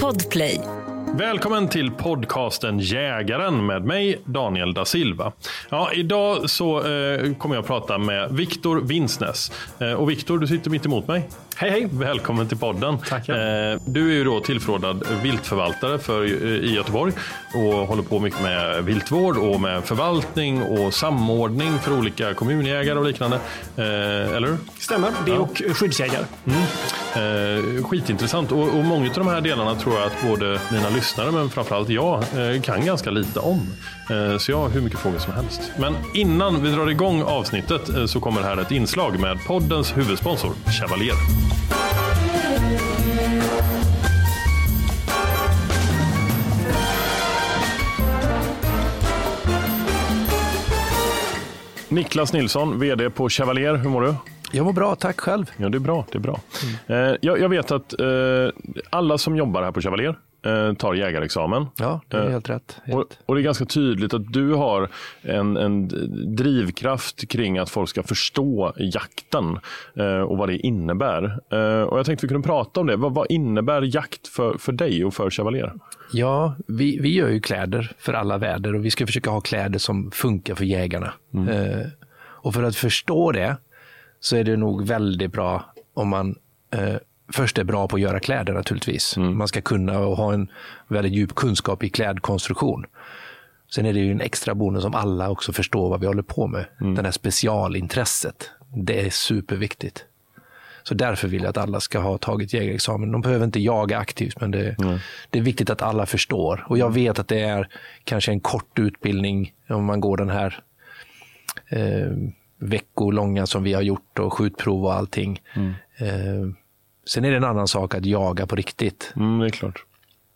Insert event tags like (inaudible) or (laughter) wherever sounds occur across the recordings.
Podplay. Välkommen till podcasten Jägaren med mig Daniel da Silva. Ja, idag så eh, kommer jag att prata med Viktor Vinsnes. Eh, och Viktor, du sitter mitt emot mig. Hej hej! Välkommen till podden. Tackar. Eh, du är ju då tillförordnad viltförvaltare för, i Göteborg och håller på mycket med viltvård och med förvaltning och samordning för olika kommunjägare och liknande. Eh, eller hur? Stämmer, det och skyddsjägare. Eh, skitintressant och, och många av de här delarna tror jag att både mina lyssnare men framförallt jag kan ganska lite om. Eh, så jag har hur mycket frågor som helst. Men innan vi drar igång avsnittet eh, så kommer här ett inslag med poddens huvudsponsor Chevalier. Niklas Nilsson, VD på Chevalier. Hur mår du? Jag mår bra, tack själv. Ja, det är bra. Det är bra. Eh, jag, vet att alla som jobbar här på Chevalier tar jägarexamen. Ja, det är Eh, helt rätt. Helt. Och, och det är ganska tydligt att du har en, en drivkraft kring att folk ska förstå jakten eh, och vad det innebär. Eh, och jag tänkte vi kunde prata om det. Vad, vad innebär jakt för, för dig och för Chevalier? Ja, vi, vi gör ju kläder för alla väder och vi ska försöka ha kläder som funkar för jägarna. Eh, och för att förstå det så är det nog väldigt bra om man eh, först är bra på att göra kläder naturligtvis. Man ska kunna och ha en väldigt djup kunskap i klädkonstruktion. Sen är det ju en extra bonus om alla också förstår vad vi håller på med. Det här specialintresset. Det är superviktigt. Så därför vill jag att alla ska ha tagit jägarexamen. De behöver inte jaga aktivt, men det, det är viktigt att alla förstår. Och jag vet att det är kanske en kort utbildning om man går den här eh, veckolånga som vi har gjort och skjutprov och allting. Eh, sen är det en annan sak att jaga på riktigt. Mm, det är klart.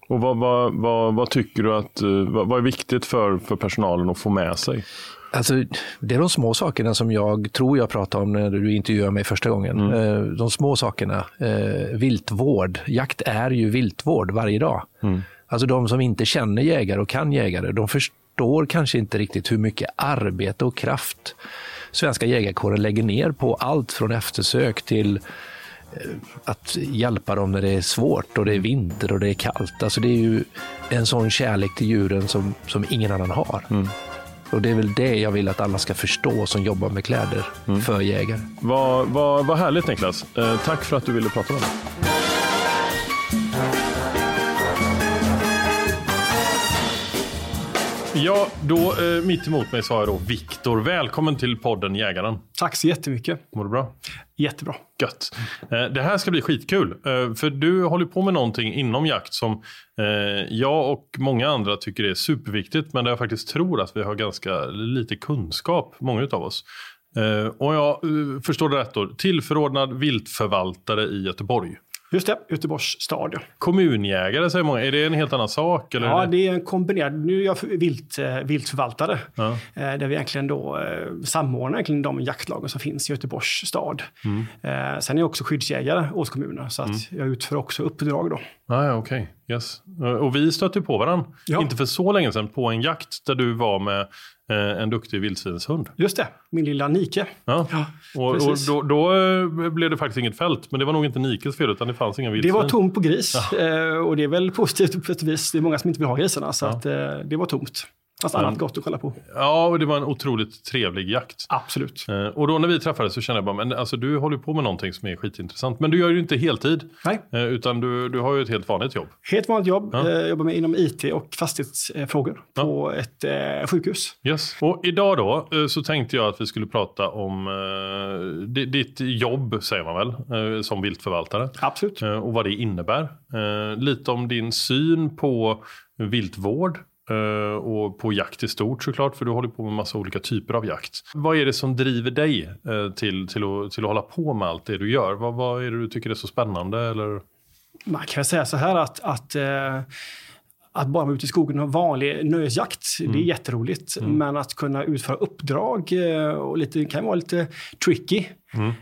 Och vad, vad, vad, vad tycker du att, eh, vad, är viktigt för, för personalen att få med sig? Alltså, det är de små sakerna som jag tror jag pratade om när du intervjuade mig första gången. Eh, De små sakerna. Eh, viltvård. Jakt är ju viltvård varje dag. Alltså de som inte känner jägare och kan jägare, de förstår kanske inte riktigt hur mycket arbete och kraft svenska jägarkåren lägger ner på allt från eftersök till att hjälpa dem när det är svårt och det är vinter och det är kallt. Alltså det är ju en sån kärlek till djuren som, som ingen annan har. Och det är väl det jag vill att alla ska förstå som jobbar med kläder för jägare. Vad, vad, vad härligt Niklas. Eh, tack för att du ville prata med mig. Ja, då eh, mitt emot mig så har jag då Viktor. Välkommen till podden Jägaren. Tack så jättemycket. Mår du bra? Jättebra. Gött. Eh, det här ska bli skitkul. Eh, för du håller på med någonting inom jakt som eh, jag och många andra tycker är superviktigt. Men där jag faktiskt tror att vi har ganska lite kunskap, många av oss. Eh, och jag eh, förstår det rätt då. Tillförordnad viltförvaltare i Göteborg. Just det, Göteborgs stad. Kommunjägare säger många. Är det en helt annan sak? Eller Ja, det... är en kombinerad. Nu är jag vilt, eh, viltförvaltare. Ja. Eh, Där vi egentligen då eh, samordnar egentligen de jaktlagen som finns i Göteborgs stad. Mm. Sen är jag också skyddsjägare åt kommunen, så att jag utför också uppdrag då. Ah, ja, okej. Yes. Och vi stötte på varandra, Ja. inte för så länge sedan, på en jakt där du var med eh, en duktig vildsvinshund. Just det, min lilla Nike. Ja. Ja, och och då, då eh, blev det faktiskt inget fält, men det var nog inte Nikes fel, utan det fanns inga Det vildsvin. var tomt på gris eh, och det är väl positivt på ett vis. Det är många som inte vill ha grisarna, så att, eh, det var tomt. Fast annat gott att kolla på. Ja, och det var en otroligt trevlig jakt. Absolut. Eh, Och då när vi träffades så kände jag bara, men alltså du håller på med någonting som är skitintressant. Men du gör ju inte heltid, Nej. eh, utan du, du har ju ett helt vanligt jobb. Helt vanligt jobb. Ja. Eh, jobbar med inom IT och fastighetsfrågor på ett eh, sjukhus. Yes. Och idag då eh, så tänkte jag att vi skulle prata om eh, di- ditt jobb, säger man väl, som viltförvaltare. Absolut. Och vad det innebär. Lite om din syn på viltvård. Eh, Och på jakt i stort såklart, för du håller på med massa olika typer av jakt. Vad är det som driver dig eh, till, till, att, till att hålla på med allt det du gör? Vad, vad är det du tycker är så spännande? Eller? Man kan säga så här att, att, eh, att bara vara ute i skogen och vanlig nöjesjakt, det är jätteroligt. Men att kunna utföra uppdrag och lite, det kan vara lite tricky.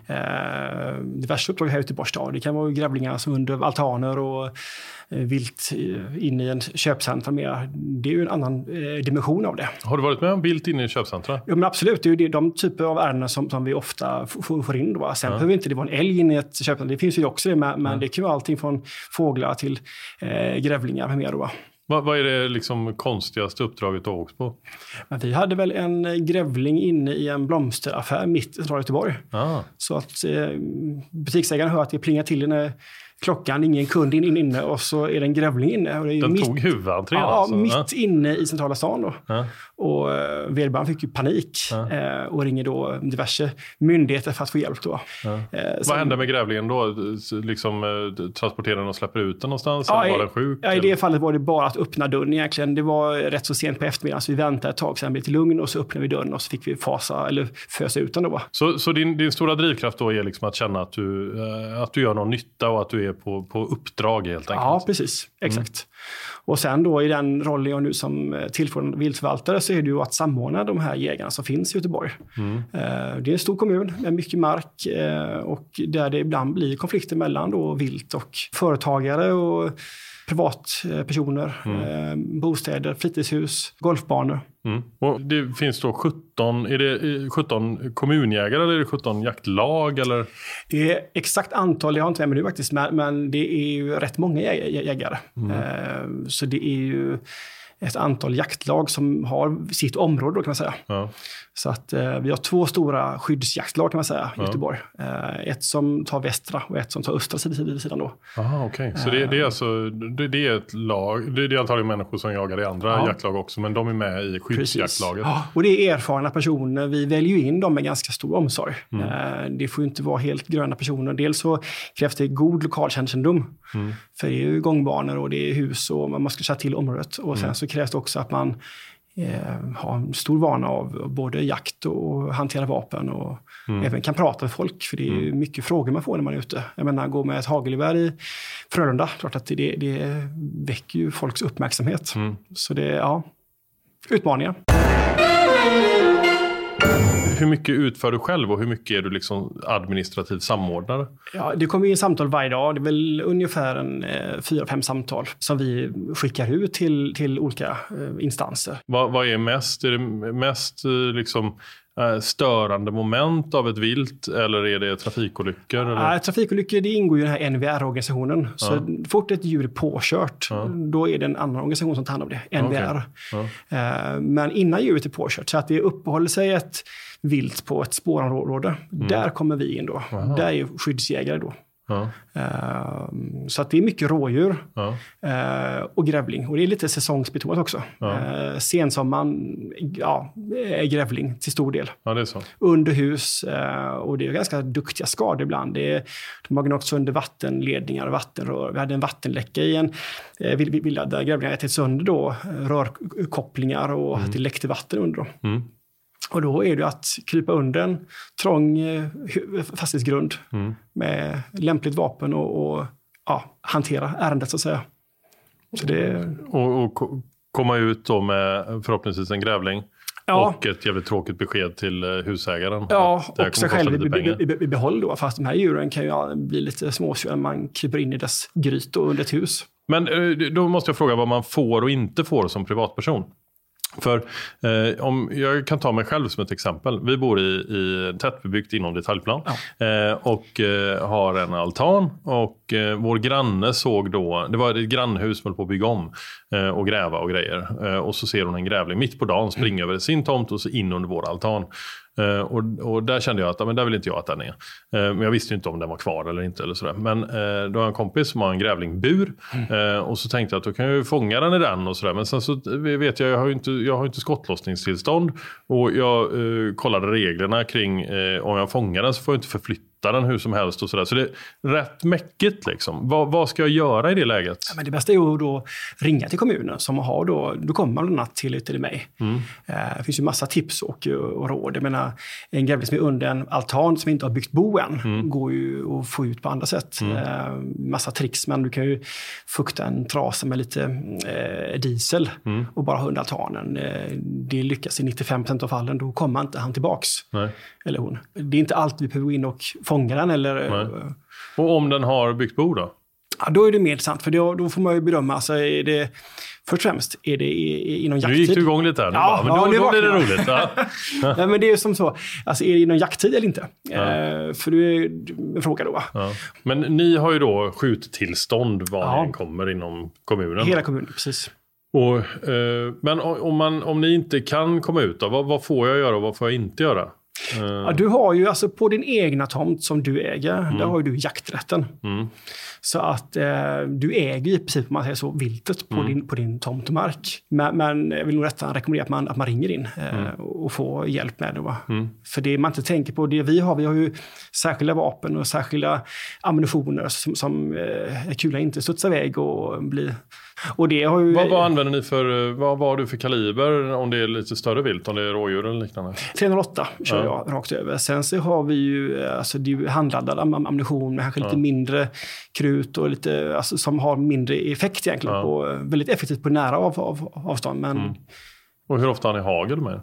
Eh, diverse uppdrag här ute i Göteborgs stad. Det kan vara grävlingar som under altaner och eh, vilt eh, inne i en köpcentrum. mer. Det är ju en annan eh, dimension av det. Har du varit med om vilt inne i köpcentra? Ja, men absolut, det är ju de typer av ärenden som, som vi ofta får, in. Då. Sen behöver inte det vara en älg inne i ett köpcentrum, det finns ju också det, men, men det kan vara allting från fåglar till eh, grävlingar med mera. Då. Vad, vad är det liksom konstigaste uppdraget du har åkt på? Men vi hade väl en grävling inne i en blomsteraffär mitt i centrala Göteborg. Ah. Så att eh, butiksägaren hör att det plingar till när klockan, ingen kund in, in, inne och så är det en grävling inne. Och det är Den mitt, tog huvudentrén Ja, alltså? mitt inne i centrala stan då. Ja. Och eh, vederbörande fick ju panik eh, och ringer då diverse myndigheter för att få hjälp. Då. Eh, Vad sen- hände med grävlingen då? Liksom, eh, transporterar den och släpper ut den någonstans? Ja, eller var den sjuk? Ja, I det fallet var det bara att öppna dörren egentligen. Det var rätt så sent på eftermiddagen så vi väntade ett tag, sen blev det lugn och så öppnade vi dörren och så fick vi fasa, eller fösa ut den. Då. Så, så din, din stora drivkraft då är liksom att känna att du, eh, att du gör någon nytta och att du är på, på uppdrag helt enkelt? Ja, precis. Exakt. Och sen då i den rollen jag nu som eh, tillförordnad viltförvaltare så är det ju att samordna de här jägarna som finns i Göteborg. Eh, Det är en stor kommun med mycket mark eh, och där det ibland blir konflikter mellan då vilt och företagare och privatpersoner, eh, bostäder, fritidshus, golfbanor. Mm. Och det finns då 17, är det eh, 17 kommunjägare eller är det 17 jaktlag? Eller? Det är exakt antal, jag har inte med mig nu faktiskt, men, det är ju rätt många jä- jä- jägare. Eh, Så det är ju ett antal jaktlag som har sitt område då kan man säga. Ja. Så att eh, vi har två stora skyddsjaktlag kan man säga i Göteborg. Eh, ett som tar västra och ett som tar östra sidan, sidan då. Aha, okej. Så det, det är alltså det, det är ett lag, det, är antagligen människor som jagar i andra Ja. jaktlag också, men de är med i skyddsjaktlaget. Ja, och det är erfarna personer. Vi väljer in dem med ganska stor omsorg. Mm. Eh, Det får ju inte vara helt gröna personer. Dels så krävs det god lokalkännedom. Mm. För det är ju gångbanor och det är hus och man ska känna till området. Och Mm. sen så krävs det också att man eh, har en stor vana av både jakt och hantera vapen och Mm. även kan prata med folk. För det är ju mycket frågor man får när man är ute. Jag menar, gå med ett hagelgevär i Frölunda, klart att det, det väcker ju folks uppmärksamhet. Mm. Så det, ja, utmaningar. Hur mycket utför du själv och hur mycket är du liksom administrativ samordnare? Ja, det kommer in samtal varje dag. Det är väl ungefär en, eh, fyra, fem samtal som vi skickar ut till, till olika eh, instanser. Vad, vad är mest? Är det mest eh, liksom, eh, störande moment av ett vilt eller är det trafikolyckor? Eller? Äh, trafikolyckor det ingår ju i den här NVR-organisationen. Så fort ett djur är påkört, då är det en annan organisation som tar hand om det, NVR. Eh, Men innan djuret är påkört, så att det uppehåller sig ett vilt på ett spårområde, där kommer vi in då. Där är skyddsjägare då. Ja, Eh, Så att det är mycket rådjur ja, eh, och grävling. Och det är lite säsongsbetonat också. Eh, Sensommaren, ja, är grävling till stor del. ja, det är så. Under hus eh, och det är ganska duktiga skador ibland. Det är, de har gnagt sönder vattenledningar och vattenrör. Vi hade en vattenläcka i en vill- vill- villa där grävlingar ätit sönder då, rörkopplingar och att det läckte vatten under dem. Mm. Och då är det att krypa under en trång eh, fastighetsgrund Mm. med lämpligt vapen och, och ja, hantera ärendet så att säga. Så det... Och, och komma ut då med förhoppningsvis en grävling. Ja. Och ett jävligt tråkigt besked till eh, husägaren. Ja, och sig själv i, i, i behåll då. Fast de här djuren kan ju bli lite småsura när man kryper in i dess gryt och under ett hus. Men eh, då måste jag fråga vad man får och inte får som privatperson. För eh, om jag kan ta mig själv som ett exempel. Vi bor i, i tättbebyggt inom detaljplan ja. eh, och eh, har en altan. Och eh, vår granne såg då, det var ett grannhus som höll på att bygga om eh, och gräva och grejer. Eh, och så ser hon en grävling mitt på dagen springa mm. över sin tomt och så in under vår altan. Uh, och, och, där kände jag att men där vill inte jag att den är. Uh, men jag visste inte om den var kvar eller inte. Eller sådär. Men uh, då har jag en kompis som har en grävlingbur. Mm. och så tänkte jag att då kan jag fånga den i den. och sådär. Men sen så vet jag, jag har ju inte, jag har inte skottlossningstillstånd. Och jag kollade reglerna kring om jag fångar den så får jag inte förflytta flytta den hur som helst och sådär. Så det är rätt mäckigt liksom. Vad, vad, ska jag göra i det läget? Ja, men det bästa är att då ringa till kommunen som har då, då kommer man bland annat till, till mig. Mm. Eh, det finns ju massa tips och, och råd. Jag menar, en grävling som är under en altan som inte har byggt bo än mm. går ju att få ut på andra sätt. Mm. Eh, massa tricks, men du kan ju fukta en trasa med lite eh, diesel mm. och bara ha under altanen. Eh, det lyckas i 95% av fallen, då kommer inte han tillbaks. Nej. Eller hon. Det är inte alltid vi behöver gå in och fånga den. Eller, Nej. och om den har byggt bo då? Ja, då är det mer intressant, för då, då får man ju bedöma, alltså är det, först och främst, är det inom jakttid? Nu gick du igång lite här. Ja, ja, men då, då blir det roligt. Ja. (laughs) Nej, men det är som så, alltså är det inom jakttid eller inte? Ja. Eh, för det är en fråga då. Ja. Men ni har ju då skjuttillstånd var ja. ni kommer inom kommunen? Hela kommunen, precis. Och, eh, men om, man, om ni inte kan komma ut, då, vad, vad får jag göra och vad får jag inte göra? Ja, du har ju alltså på din egna tomt som du äger, mm. där har du jakträtten. Mm. Så att eh, du äger i princip, om man säger så, viltet på, mm. din, på din tomtmark. Men, men jag vill nog rätta rekommendera att man, att man ringer in eh, mm. och får hjälp med det. Mm. För det man inte tänker på, det vi har, vi har ju särskilda vapen och särskilda ammunitioner som, som eh, kulan inte studsar iväg och blir och det har ju... vad, vad använder ni för, vad, vad har du för kaliber om det är lite större vilt, om det är rådjur eller liknande? 308 kör ja. jag rakt över. Sen så har vi ju alltså, det handladdad ammunition med kanske ja. lite mindre krut och lite, alltså, som har mindre effekt egentligen. Ja. På, väldigt effektivt på nära av, av, avstånd. Men... Mm. Och hur ofta har ni hagel med?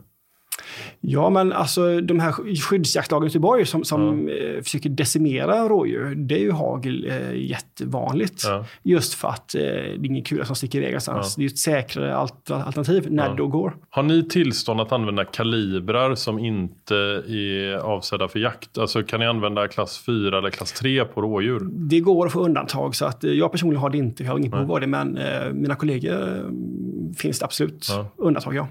Ja, men alltså de här skyddsjaktlagen i Göteborg som, som ja. försöker decimera rådjur, det är ju hagel eh, jättevanligt. Ja. Just för att eh, det är ingen kula som sticker iväg någonstans. Ja. Det är ett säkrare alternativ när det går. Har ni tillstånd att använda kalibrar som inte är avsedda för jakt? Alltså kan ni använda klass 4 eller klass 3 på rådjur? Det går att få undantag, så att eh, jag personligen har det inte. Jag har inget behov av det, men eh, mina kollegor eh, finns det absolut undantag, ja.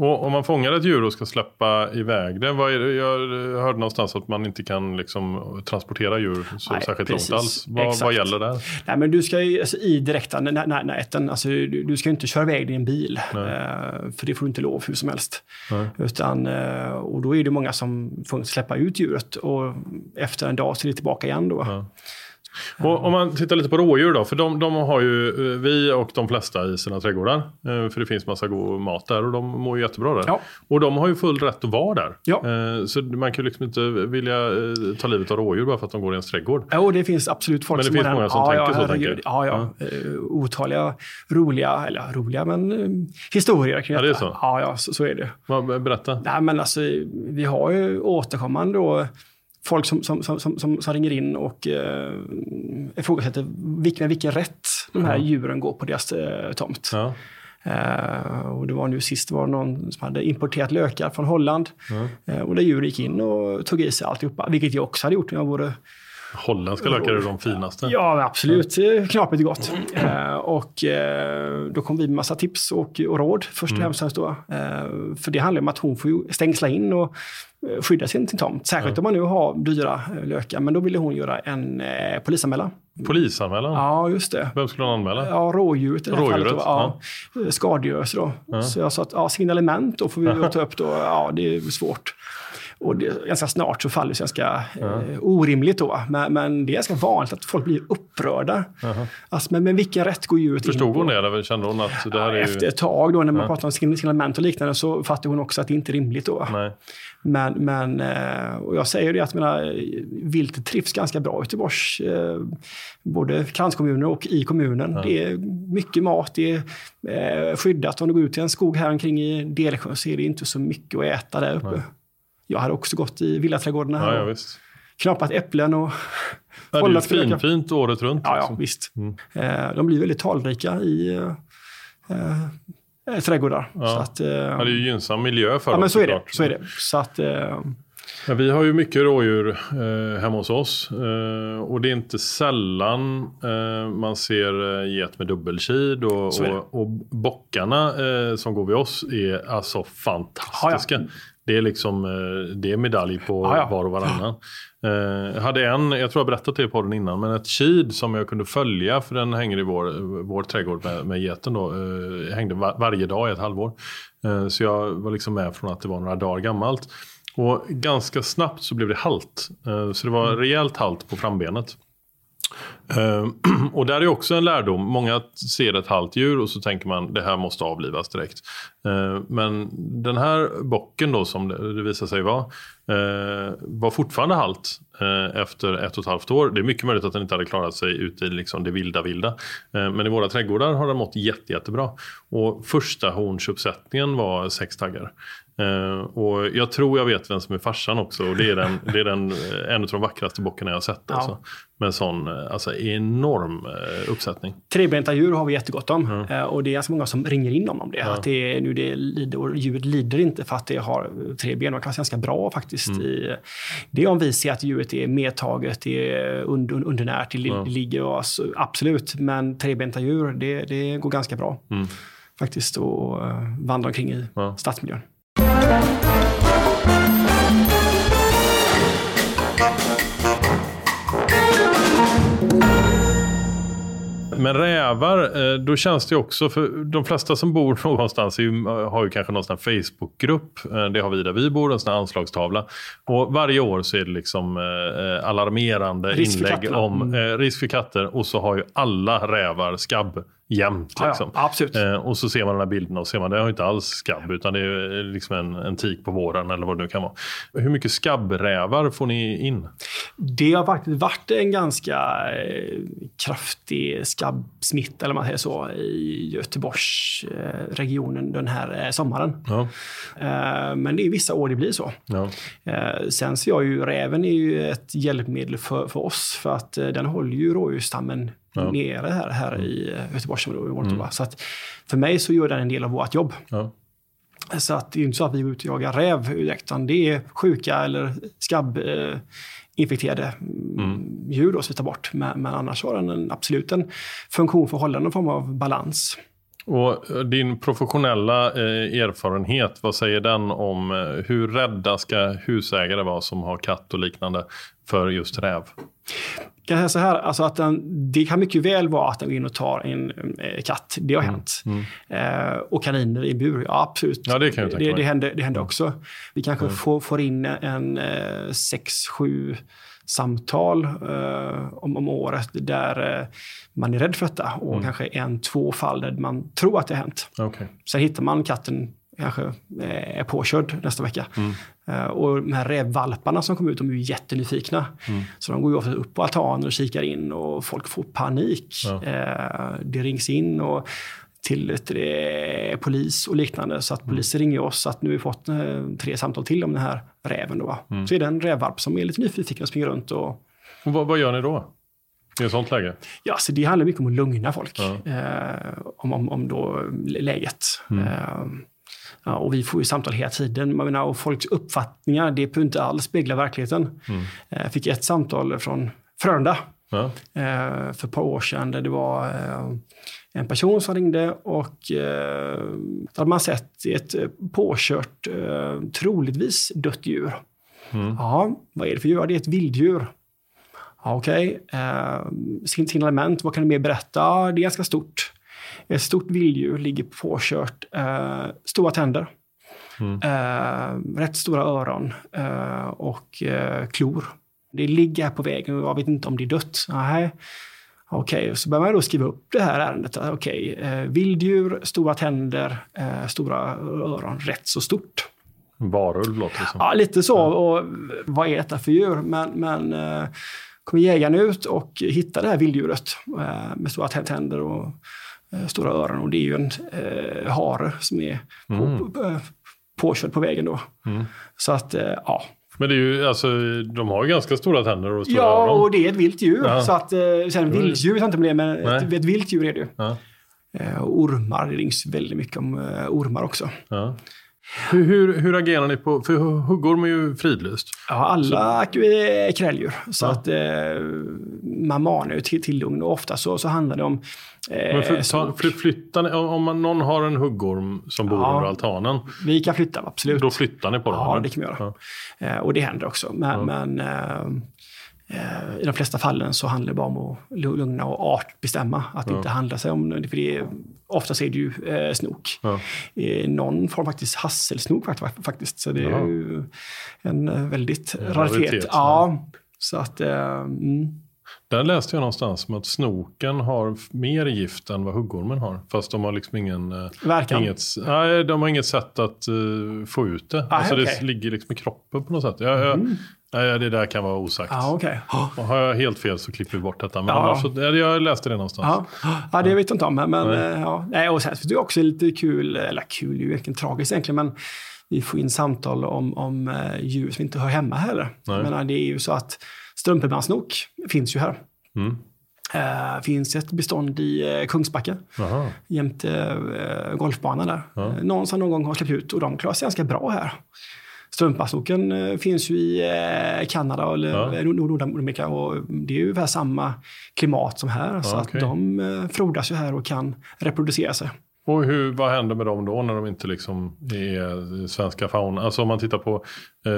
Och om man fångar ett djur och ska släppa iväg det, det? Jag hörde någonstans att man inte kan liksom transportera djur så Nej, särskilt precis. långt alls. Vad, vad, gäller där? Nej, men du ska alltså, i direkta näten, alltså, du, du, ska inte köra iväg din bil. Eh, för det får du inte lov hur som helst. Utan, eh, och då är det många som får släppa ut djuret och efter en dag så är det tillbaka igen. Då. Ja. Och om man tittar lite på rådjur då, för de, de, har ju eh, vi och de flesta i sina trädgårdar. Eh, för det finns massa god mat där och de mår ju jättebra där. Ja. Och de har ju full rätt att vara där. Ja. Eh, så man kan ju liksom inte vilja ta livet av rådjur bara för att de går i ens trädgård. Jo, det finns absolut folk som Men det finns många som ja, tänker ja, så. Tänker. Ja, ja. ja. Otaliga roliga, eller roliga, men historier kring Ja, det är så? Ja, ja så, så är det. Berätta. Nej, men alltså, vi har ju återkommande då folk som, som, som, som, som ringer in och eh, ifrågasätter vilken, vilken rätt de här djuren går på deras eh, tomt. Ja. Uh, och det var nu sist var någon som hade importerat lökar från Holland. Mm. Uh, och där djur gick in och tog i sig alltihopa, vilket jag också hade gjort när jag vore Holländska lökar är de finaste. Ja, absolut. Mm. Knaprigt gott. Uh, och då kom vi med massa tips och, och råd först och mm. främst. Då. för det handlar om att hon får stängsla in och Eh, skydda sin tomt. Särskilt mm. om man nu har dyra eh, lökar. Men då ville hon göra en eh, polisanmälan. Polisanmälan? Ja, just det. Vem skulle hon anmäla? Ja, rådjuret i rådjuret, fallet. Ja. Ja. Skadegörelse då. Ja. Så jag sa att ja, signalement då får vi ta upp då. Ja, det är svårt. Och det, ganska snart så faller det ganska ja. eh, orimligt då. Men, men, det är ganska vanligt att folk blir upprörda. Uh-huh. Alltså, men, men vilken rätt går djuret Förstod in på? hon det eller kände hon att det här ja, är Efter ett tag då när man ja. pratar om signalement och liknande så fattade hon också att det inte är rimligt då. Nej. Men, men eh, och jag säger det att viltet trivs ganska bra i Göteborgs, eh, både kranskommuner och i kommunen. Ja. Det är mycket mat, det är eh, skyddat. Om du går ut i en skog här omkring i Delsjön så är det inte så mycket att äta där uppe. Nej. Jag hade också gått i villaträdgårdarna ja, ja, knappat äpplen och ja, Det är fin, fint året runt. Ja, liksom. ja visst. Mm. De blir väldigt talrika i eh, trädgårdar. Ja. Så att, eh, ja, det är ju gynnsam miljö för ja, dem men så är, det, så är det. Så att, eh, ja, vi har ju mycket rådjur eh, hemma hos oss. Eh, och det är inte sällan eh, man ser eh, get med dubbelkid. Och, och, och, bockarna som går vid oss är alltså fantastiska. Det är liksom det är medalj på var och varannan. Jag eh, hade en, jag tror jag berättat det på den innan, men ett kid som jag kunde följa för den hänger i vår, vår trädgård med, med geten då. Uh, hängde var, varje dag i ett halvår. Uh, så jag var liksom med från att det var några dagar gammalt. Och ganska snabbt så blev det halt. så det var mm. rejält halt på frambenet. Eh, (clears throat) och där är också en lärdom. Många ser ett halt djur och så tänker man det här måste avlivas direkt. Eh, men den här bocken då som det, visar sig vara eh, var fortfarande halt efter ett och ett halvt år. Det är mycket möjligt att den inte hade klarat sig ute i liksom det vilda vilda. men i våra trädgårdar har den mått jätte, jättebra. Och första hornsuppsättningen var sex taggar. Uh, och jag tror jag vet vem som är farsan också och det är, den, det är den, eh, en av de vackraste bockarna jag har sett. Ja. Alltså. Med sån eh, alltså, enorm uh, uppsättning. Trebenta djur har vi jättegott om mm. uh, och det är ganska många som ringer in om det. Ja. Att det, är, nu det lider, och djuret lider inte för att det har tre ben. Man kan ganska bra faktiskt. Mm. I, det är om vi ser att djuret är medtaget, det är under, undernärt, det, ja. ligger och, alltså, absolut. Men trebenta djur, det, det går ganska bra. Mm. Faktiskt att vandra omkring i ja. stadsmiljön. Men rävar, eh, då känns det också, för de flesta som bor (laughs) någonstans ju, har ju kanske någon sån Facebookgrupp. Eh, det har vi där vi bor, en sån anslagstavla. Och varje år så är det liksom eh, alarmerande risk inlägg om mm. risk för katter. Och så har ju alla rävar skabb jämnt. Liksom. Ja, absolut. Eh, och så ser man den här bilden och ser man det har inte alls skabb utan det är liksom en, en tik på våren eller vad det nu kan vara. Hur mycket skabbrävar får ni in? Det har faktiskt varit en ganska eh, kraftig skabbsmitta eller man säger så i Göteborgsregionen eh, den här eh, sommaren. Ja. Eh, men det är vissa år det blir så. Ja. Eh, sen ser jag ju räven är ju ett hjälpmedel för, för oss för att den håller ju rådjursstammen ja. nere här, här mm. i Göteborgsområdet. Mm. Så att för mig så gör den en del av vårt jobb. Ja. Så att det är inte så att vi går ut och jagar räv, utan det är sjuka eller skabbinfekterade mm. djur då, som vi tar bort. Men, men annars har den en, absolut en funktion för att hålla någon form av balans. Och eh, din professionella eh, erfarenhet, vad säger den om eh, hur rädda ska husägare vara som har katt och liknande för just räv? kan säga så här, alltså att den, det kan mycket väl vara att den går in och tar en katt. Det har mm. hänt. Mm. Eh, och kaniner i bur, ja absolut. Ja, det kan jag det, det, händer, det händer också. Vi kanske mm. får, får in en eh, sex, sju samtal eh, om, om året där man är rädd för detta och mm. kanske en, två fall där man tror att det har hänt. Okay. Sen hittar man katten kanske eh, är påkörd nästa vecka. Mm. Eh, och de här rävvalparna som kom ut, de är ju jättenyfikna. Mm. Så de går ju ofta upp på altanen och kikar in och folk får panik. Ja. Eh, det rings in och till ett, polis och liknande. Så att mm. polisen ringer oss att nu har vi fått tre samtal till om den här räven. Då, mm. Så är det en rävvalp som är lite nyfiken och springer runt. Och, och vad, vad gör ni då? I ett sånt läge? Ja, så det handlar mycket om att lugna folk. Ja. Eh, om, om, om då läget. Mm. Eh, Ja, och vi får ju samtal hela tiden. Man menar, och folks uppfattningar, det behöver inte alls spegla verkligheten. Mm. Jag eh, fick ett samtal från Frölunda ja. Eh, för ett par år sedan. Där det var eh, en person som ringde och då hade man sett ett påkört, troligtvis dött djur. Mm. Ja, vad är det för djur? Det är ett vilddjur. Okej, okay. eh, signalement, vad kan du mer berätta? Det är ganska stort. Ett stort vilddjur ligger påkört, eh, stora tänder. Eh, rätt stora öron eh, och eh, klor. Det ligger här på vägen och jag vet inte om det är dött. Nej. Okej, okay, så börjar man då skriva upp det här ärendet. Okej, okay, eh, vilddjur, stora tänder, eh, stora öron, rätt så stort. Varulv låter det som. Ja, lite så. Och vad är detta för djur? Men, men eh, kommer jägaren ut och hittar det här vilddjuret eh, med stora tänder och eh, stora öron. Och det är ju en eh, hare som är mm. på, eh, påkörd på vägen då. Mm. Så att, ja. Men det är ju, alltså, de har ju ganska stora tänder och stora Ja, öron. och det är ett vilt djur. Ja. Så att, sen vilddjur jag inte är, men ett, ett vilt djur är det ju. Ja. Eh, ormar, det rings väldigt mycket om ormar också. Ja. Hur, hur, hur, agerar ni på, för huggorm är ju fridlyst. Ja, alla är kräldjur. Så ja. att eh, man manar ju till, till lugn och ofta så, så handlar det om Eh, Men för, ta, flyttar ni, om man, någon har en huggorm som bor ja, under altanen? Vi kan flytta, absolut. Då flyttar ni på dem? Ja, eller? det kan vi göra. Ja. Eh, och det händer också. Men, ja. men eh, eh, i de flesta fallen så handlar det bara om att lugna och artbestämma. Att det inte handlar sig om, för det är, oftast är det ju eh, snok. Ja. Eh, någon får faktiskt hasselsnok faktiskt. Så det är ja. ju en eh, väldigt raritet. raritet. Ja, så att, mm. Där läste jag någonstans om att snoken har mer gift än vad huggormen har. Fast de har liksom ingen... Eh, Verkan? Inget, nej, de har inget sätt att uh, få ut det. Ah, alltså okay. det ligger liksom i kroppen på något sätt. Jag, mm. Nej, det där kan vara osagt. Ah, okay. Och har jag helt fel så klipper vi bort detta. Men ja. annars, jag läste det någonstans. Ja, ja det vet jag inte om. Men, nej. Eh, ja. Nej, och sen det är också lite kul, eller kul, det är ju verkligen tragiskt egentligen. Men vi får in samtal om, om djur som inte hör hemma heller. Jag menar, det är ju så att Strömpebrandssnok finns ju här. Mm. Uh, finns ett bestånd i uh, Kungsbacka Aha. jämte uh, golfbanan där. Ja. Någon som någon gång har släppt ut och de klarar sig ganska bra här. Strumpasnoken uh, finns ju i Kanada och ja. Nordamerika och det är ju ungefär samma klimat som här. Ja, så okay. att de frodas ju här och kan reproducera sig. Och hur, vad händer med dem då när de inte liksom är svenska fauna? Alltså om man tittar på eh,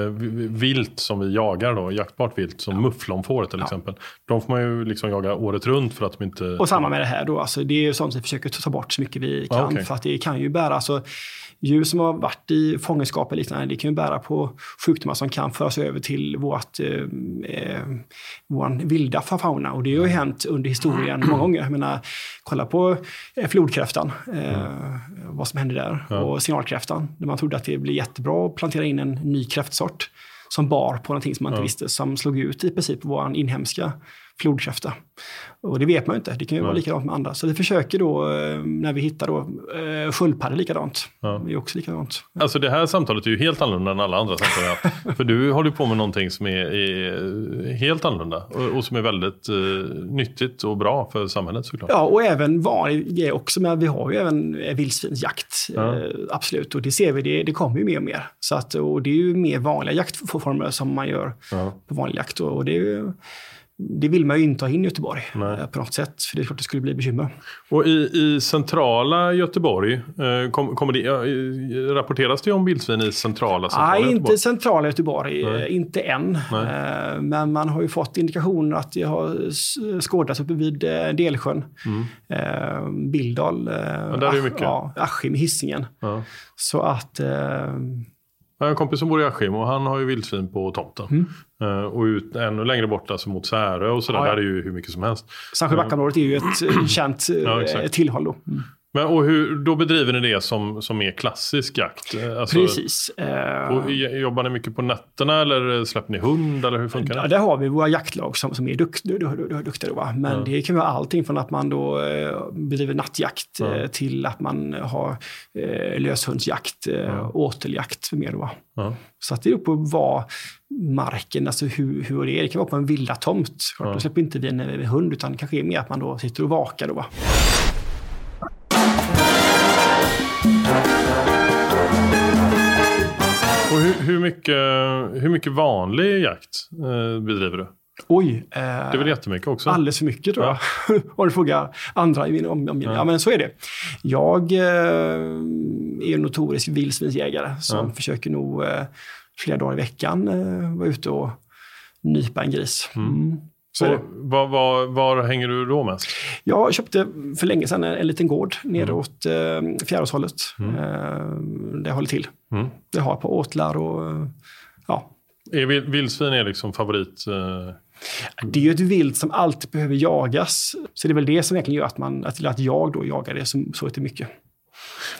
vilt som vi jagar då, jaktbart vilt som ja. mufflonfår till ja. exempel. De får man ju liksom jaga året runt för att de inte... Och samma med det här då, alltså det är ju sånt vi försöker ta bort så mycket vi kan. Ah, okay. För att det kan ju bära, alltså djur som har varit i fångenskap eller liknande, det kan ju bära på sjukdomar som kan föras över till vårt, eh, eh vår vilda fauna. Och det har ju hänt under historien många gånger. Jag menar, kolla på eh, flodkräftan, eh, mm. vad som hände där. Ja. Och signalkräftan, där man trodde att det blev jättebra att plantera in en ny kräftsort som bar på någonting som man inte ja. visste, som slog ut i princip vår inhemska flodkräfta. Och det vet man ju inte, det kan ju vara likadant med andra. Så vi försöker då, eh, när vi hittar då, eh, sköldpaddor likadant. Ja. Det är också likadant. Alltså det här samtalet är ju helt annorlunda än alla andra samtal (laughs) För du håller på med någonting som är, är helt annorlunda och, och, som är väldigt uh, nyttigt och bra för samhället såklart. Ja, och även vanlig grej också, men vi har ju även vildsvinsjakt. Ja. Uh, absolut, och det ser vi, det, det kommer ju mer och mer. Så att, och det är ju mer vanliga jaktformer som man gör ja. på vanlig jakt. Och det är ju, det vill man ju inte ha in i Göteborg Nej. Eh, på något sätt. För det är klart det skulle bli bekymmer. Och i, i centrala Göteborg, eh, kom, kommer det, rapporteras det om vildsvin i centrala, centrala Nej, Göteborg? inte centrala Göteborg. Nej. Eh, inte än. Nej. Men man har ju fått indikationer att det har skådats uppe vid Delsjön. Mm. Bildal, ja. Ja, Askim, Hisingen. Ja. Så att jag har en kompis som bor i Askim och han har ju vildsvin på tomten. Mm. Uh, och ut, ännu längre bort, alltså mot Särö och sådär, ja, ja. där är ju hur mycket som helst. Sandsjöbackaområdet är ju ett (clears throat) känt ja, tillhåll då. Mm. Men, och hur, då bedriver ni det som, som är klassisk jakt? Eh, alltså, Precis. Och jobbar ni mycket på nätterna eller släpper ni hund? Eller hur funkar det? Ja, där har vi våra jaktlag som, som är dukt, duktiga. Va? Men ja. det kan vara allting från att man då eh, bedriver nattjakt ja. Eh, till att man har eh, löshundsjakt, ja. åteljakt mer. Då, ja. Så att det är på vad marken, alltså hur, hur det är. Det kan vara på en villatomt. Ja. Då släpper inte vi en, hund utan det kanske är mer att man då sitter och vakar. Då, va? Hur, mycket, hur mycket vanlig jakt eh, bedriver du? Oj. Eh, det är väl jättemycket också? Alldeles för mycket tror jag. Ja. (laughs) Om du frågar andra i min omgivning. Ja. ja. men så är det. Jag eh, är en notorisk vildsvinsjägare som ja. försöker nog eh, flera dagar i veckan eh, vara ute och nypa en gris. Mm. Mm. Så det. var, var, var hänger du då mest? Jag köpte för länge sedan en, en liten gård neråt eh, Fjäråshållet. Mm. Eh, jag håller till. Det har på åtlar och eh, ja. Är vil- vildsvin är liksom favorit? Eh, Det är ju ett vilt som alltid behöver jagas. Så det är väl det som egentligen gör att, man, att, att jag då jagar det så, så mycket.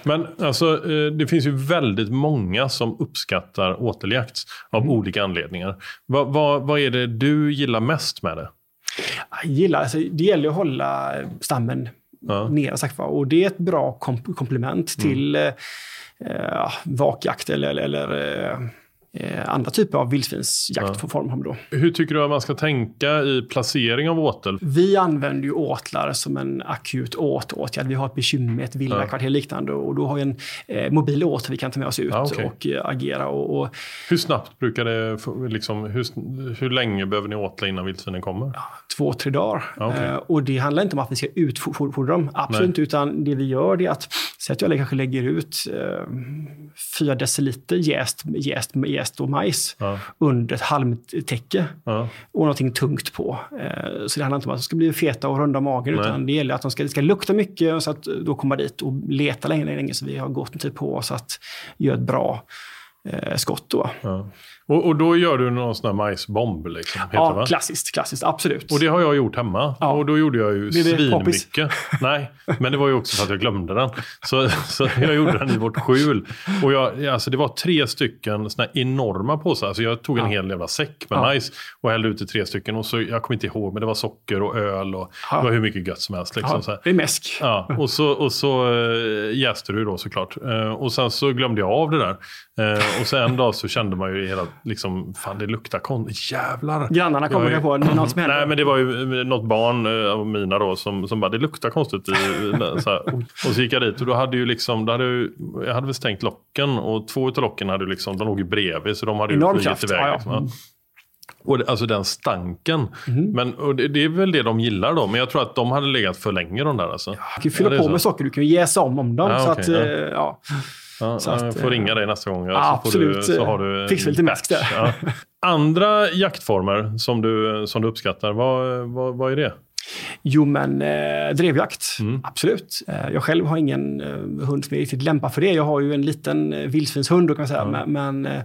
Men alltså, eh, det finns ju väldigt många som uppskattar åteljakt av Mm. olika anledningar. Vad, vad, vad är det du gillar mest med det? Jag gillar, alltså, det gäller att hålla stammen Ja. nere. Sagt, va? och det är ett bra kom- komplement till eh, eh, vakjakt eller, eller, eller eh, andra typer av vildsvinsjaktformer. Då. Hur tycker du att man ska tänka i placering av åtel? Vi använder ju åtlar som en akut åt åtgärd. Vi har ett bekymmer ett villakvarter och liknande och då har vi en eh, mobil åtel vi kan ta med oss ut Ja, okej. och eh, agera. Och, och Hur snabbt brukar det, liksom, hur, hur länge behöver ni åtla innan vildsvinen kommer? två, tre dagar. Ja, okej. Eh, och det handlar inte om att vi ska utfodra dem. Absolut inte. Utan det vi gör är att, säg att jag kanske lägger ut eh, fyra deciliter jäst, jäst, jäst och majs Ja. under ett halmtäcke Ja. och någonting tungt på. Eh, så det handlar inte om att de ska bli feta och runda magen, Nej. utan det gäller att de ska, det ska lukta mycket så att då komma dit och leta länge, länge så vi har gott tid på oss att göra ett bra eh, skott. Då. Ja. Och, och då gör du någon sån här majsbomb? Liksom, det, Ja, va? klassiskt, klassiskt, absolut. Och det har jag gjort hemma. Ja. Och då gjorde jag ju det svinmycket. (laughs) Nej, men det var ju också för att jag glömde den. Så, så jag gjorde den i vårt skjul. Och jag, alltså det var tre stycken såna här enorma påsar. Alltså jag tog en Ja. hel jävla säck med Ja. majs och hällde ut i tre stycken. Och så, jag kommer inte ihåg, men det var socker och öl och Ja. det var hur mycket gött som helst. Liksom, ja, det är mäsk. Ja, och så, och så äh, jäste du då såklart. Eh, och sen så glömde jag av det där. Eh, och sen en dag så kände man ju hela, liksom, fan det luktar konstigt. Jävlar. Grannarna kommer kanske på något som (clears throat) händer. Nej, men det var ju något barn eh, av mina då som, som bara, det luktar konstigt. I, (laughs) så här. Och så gick jag dit och då hade ju liksom, då hade ju, jag hade väl stängt locken och två utav locken hade ju liksom, de låg ju bredvid så de hade ju flugit iväg. ja, ja. Liksom, ja. Mm. Och det, alltså den stanken. Mhm. Men, och det, det är väl det de gillar då. Men jag tror att de hade legat för länge de där. Alltså. Du kan ju fylla Ja, på så. med socker, du kan ju jäsa om om dem. Ja, så okej, att, ja. Eh, ja. Så att, jag får eh, ringa dig nästa gång. ja, så får du, absolut. så har du Fixar lite mäsk där. Ja. (laughs) Andra jaktformer som du, som du uppskattar, vad, vad, vad är det? Jo, men eh, drevjakt. Mm. Absolut. Eh, jag själv har ingen eh, hund som är riktigt lämpad för det. Jag har ju en liten eh, vildsvinshund, kan man säga. Men, men eh,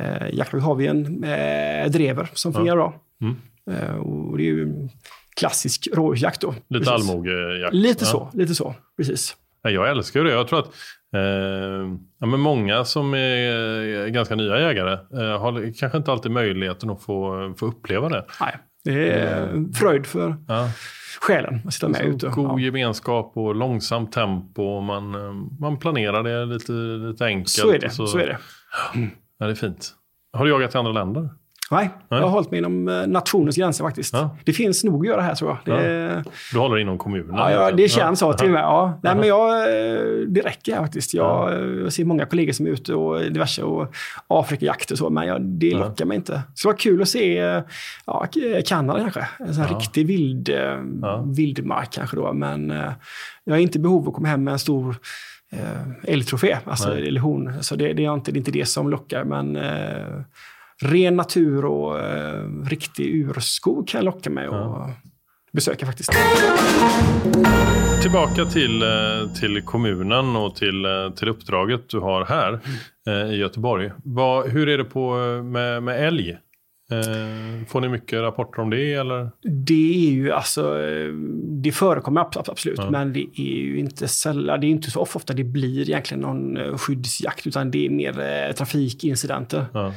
eh, jaktlag har vi en eh, drever som fungerar bra. Mm. Eh, och det är ju klassisk rådjursjakt. Lite allmogejakt? Lite så, lite så. Precis. Ja, jag älskar det. Jag tror att eh, ja, men många som är ganska nya jägare eh, har kanske inte alltid möjligheten att få, få uppleva det. Nej, det är en fröjd för Ja. själen att sitta med Så ute. god Ja. gemenskap och långsamt tempo. Och man, eh, man planerar det lite, lite enkelt. Så är det. och Så är det. Ja, det är fint. Har du jagat i andra länder? Nej, Nej. jag har hållit mig inom eh, nationens gränser faktiskt. Ja. Det finns nog att göra här tror jag. Det, Du håller inom kommunen? ja, ja, det känns så till och med. Ja. Nej, Ja. men jag, eh, det räcker faktiskt. Jag, eh, jag ser många kollegor som är ute och diverse och Afrikajakt och så, men jag, det Ja. lockar mig inte. Det skulle vara kul att se ja, Kanada kanske. En sån Ja. riktig vild, Ja. vildmark kanske då. Men jag är inte i behov av att komma hem med en stor älgtrofé, alltså, Nej. eller hon. Så det, det, är inte, det är inte det som lockar, men ren natur och eh, riktig urskog kan locka mig Ja. besöka faktiskt. Tillbaka till, eh, till kommunen och till, eh, till uppdraget du har här eh, i Göteborg. Vad, hur är det på, eh, med, med älg? Får ni mycket rapporter om det? Eller? Det är ju alltså, det förekommer abs- absolut, Ja. men det är ju inte sällan, det är inte så ofta det blir egentligen någon skyddsjakt, utan det är mer trafikincidenter. Ja.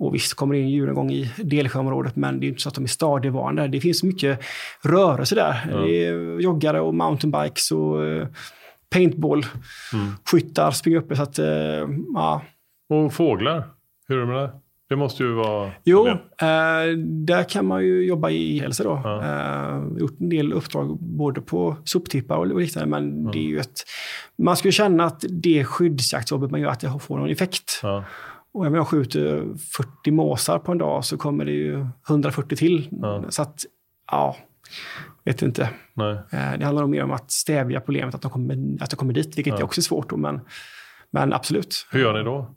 Och visst kommer det in djur en gång i Delsjöområdet, men det är inte så att de är stadigvarande. Det finns mycket rörelse där. Ja. Det är joggare och mountainbikes och eh, paintball. Mm. Skyttar springer uppe. Så att, eh, ja. Och fåglar? Hur är det med det? Det måste ju vara... Jo, eh, där kan man ju jobba i hälsa då. Ja. Eh, gjort en del uppdrag både på soptippar och och liknande, men det är ju ett... Man skulle känna att det skyddsjaktsjobbet man gör, att det får någon effekt. Ja. Och om jag skjuter 40 måsar på en dag så kommer det ju 140 till. Ja. Så att, ja, vet inte. Nej. Eh, Det handlar nog mer om att stävja problemet att de kommer, att de kommer dit, vilket Ja. är också svårt. Då, men, men absolut. Hur gör ni då?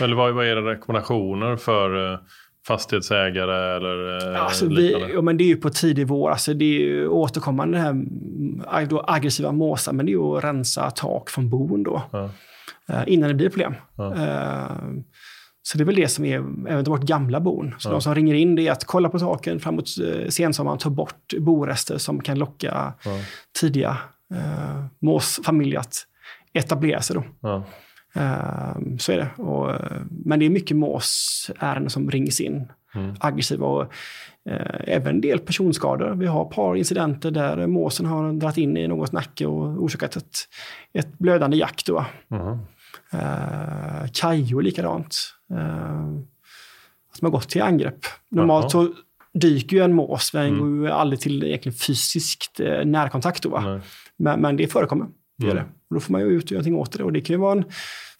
Eller vad, vad är era rekommendationer för, eh, fastighetsägare eller eh, Alltså liknande? vi, ja, men det är ju på tidig vår. Alltså det är ju återkommande det här mm, då aggressiva måsar, men det är ju att rensa tak från bon då. Ja. Eh, innan det blir problem. Ja. Eh, så det är väl det som är även vårt gamla bon. Så de som ringer in det är att kolla på taken framåt eh, sensommaren, ta bort borester som kan locka Ja. tidiga eh, måsfamiljer att etablera sig. Då. Ja. Eh, så är det. Och, men det är mycket måsärenden som rings in. Mm. Aggressiva och eh, även en del personskador. Vi har ett par incidenter där måsen har dragit in i någons nacke och orsakat ett, ett blödande jack. Då. Mhm. Eh, Kajo likadant. Eh, som har gått till angrepp. Normalt så dyker ju en mås, men den går ju aldrig till egentligen fysiskt eh, närkontakt. Då. Men, men det förekommer. Det Mm. det. Och då får man ju ut och göra någonting åt det. Och det kan ju vara en